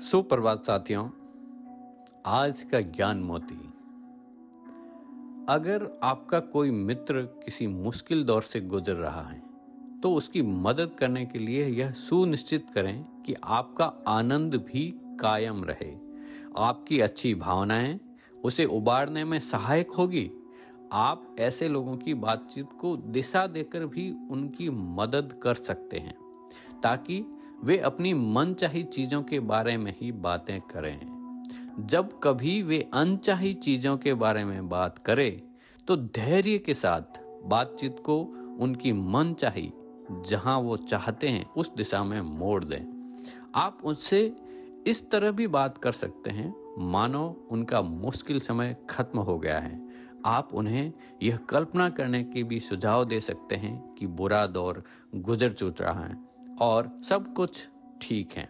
सुप्रभात साथियों। आज का ज्ञान मोती। अगर आपका कोई मित्र किसी मुश्किल दौर से गुजर रहा है तो उसकी मदद करने के लिए यह सुनिश्चित करें कि आपका आनंद भी कायम रहे। आपकी अच्छी भावनाएँ उसे उबारने में सहायक होगी। आप ऐसे लोगों की बातचीत को दिशा देकर भी उनकी मदद कर सकते हैं, ताकि वे अपनी मनचाही चीज़ों के बारे में ही बातें करें। जब कभी वे अनचाही चीज़ों के बारे में बात करें तो धैर्य के साथ बातचीत को उनकी मन चाही जहाँ वो चाहते हैं, उस दिशा में मोड़ दें। आप उनसे इस तरह भी बात कर सकते हैं, मानो उनका मुश्किल समय खत्म हो गया है। आप उन्हें यह कल्पना करने के भी सुझाव दे सकते हैं कि बुरा दौर गुजर चुक रहा है। और सब कुछ ठीक है।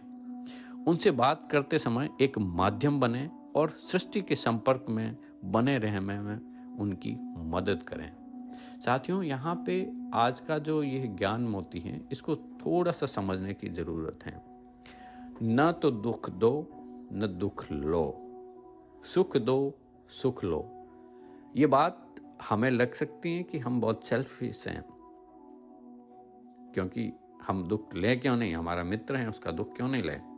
उनसे बात करते समय एक माध्यम बने और सृष्टि के संपर्क में, बने रहने में उनकी मदद करें। साथियों, यहाँ पे आज का जो ये ज्ञान मोती है, इसको थोड़ा सा समझने की ज़रूरत है। न तो दुख दो, न दुख लो। सुख दो, सुख लो। ये बात हमें लग सकती है कि हम बहुत सेल्फिश हैं। क्योंकि हम दुख ले क्यों नहीं? हमारा मित्र है, उसका दुख क्यों नहीं ले?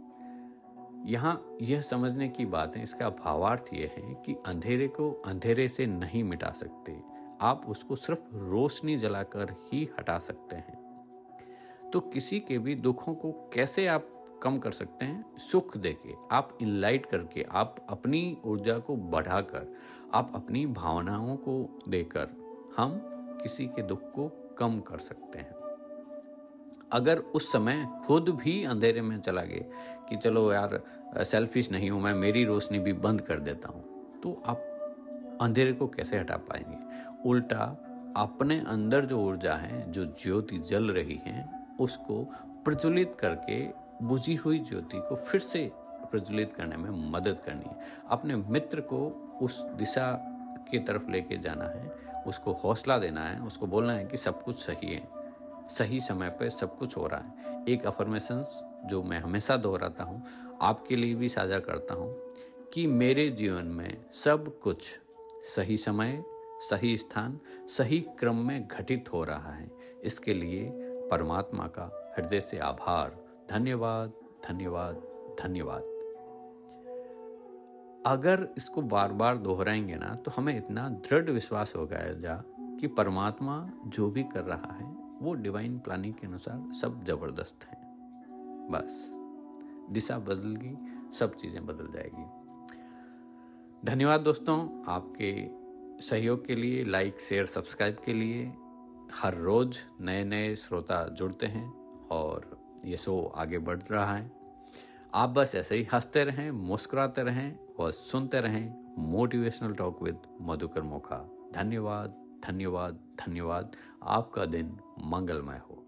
यहाँ यह समझने की बात है इसका भावार्थ यह है कि अंधेरे को अंधेरे से नहीं मिटा सकते। आप उसको सिर्फ़ रोशनी जलाकर ही हटा सकते हैं। तो किसी के भी दुखों को कैसे आप कम कर सकते हैं? सुख देके, आप इनलाइट करके, आप अपनी ऊर्जा को बढ़ाकर, आप अपनी भावनाओं को देकर हम किसी के दुख को कम कर सकते हैं। अगर उस समय खुद भी अंधेरे में चला गए कि चलो यार सेल्फिश नहीं हूँ मैं, मेरी रोशनी भी बंद कर देता हूँ तो आप अंधेरे को कैसे हटा पाएँगे? उल्टा, अपने अंदर जो ऊर्जा है, जो ज्योति जल रही है, उसको प्रज्वलित करके बुझी हुई ज्योति को फिर से प्रज्वलित करने में मदद करनी है। अपने मित्र को उस दिशा की तरफ़ लेके जाना है, उसको हौसला देना है, उसको बोलना है कि सब कुछ सही है। सही समय पर सब कुछ हो रहा है। एक अफर्मेशंस जो मैं हमेशा दोहराता हूँ, आपके लिए भी साझा करता हूँ कि मेरे जीवन में सब कुछ सही समय, सही स्थान, सही क्रम में घटित हो रहा है। इसके लिए परमात्मा का हृदय से आभार। धन्यवाद धन्यवाद धन्यवाद। अगर इसको बार बार दोहराएँगे ना तो हमें इतना दृढ़ विश्वास हो गया जा कि परमात्मा जो भी कर रहा है वो डिवाइन प्लानिंग के अनुसार सब ज़बरदस्त हैं। बस। दिशा बदल गई सब चीज़ें बदल जाएगी। धन्यवाद दोस्तों आपके सहयोग के लिए लाइक शेयर सब्सक्राइब के लिए। हर रोज नए नए श्रोता जुड़ते हैं और ये शो आगे बढ़ रहा है। आप बस ऐसे ही हँसते रहें, मुस्कुराते रहें और सुनते रहें motivational talk with Madhukar Mokha. धन्यवाद। धन्यवाद धन्यवाद। आपका दिन मंगलमय हो।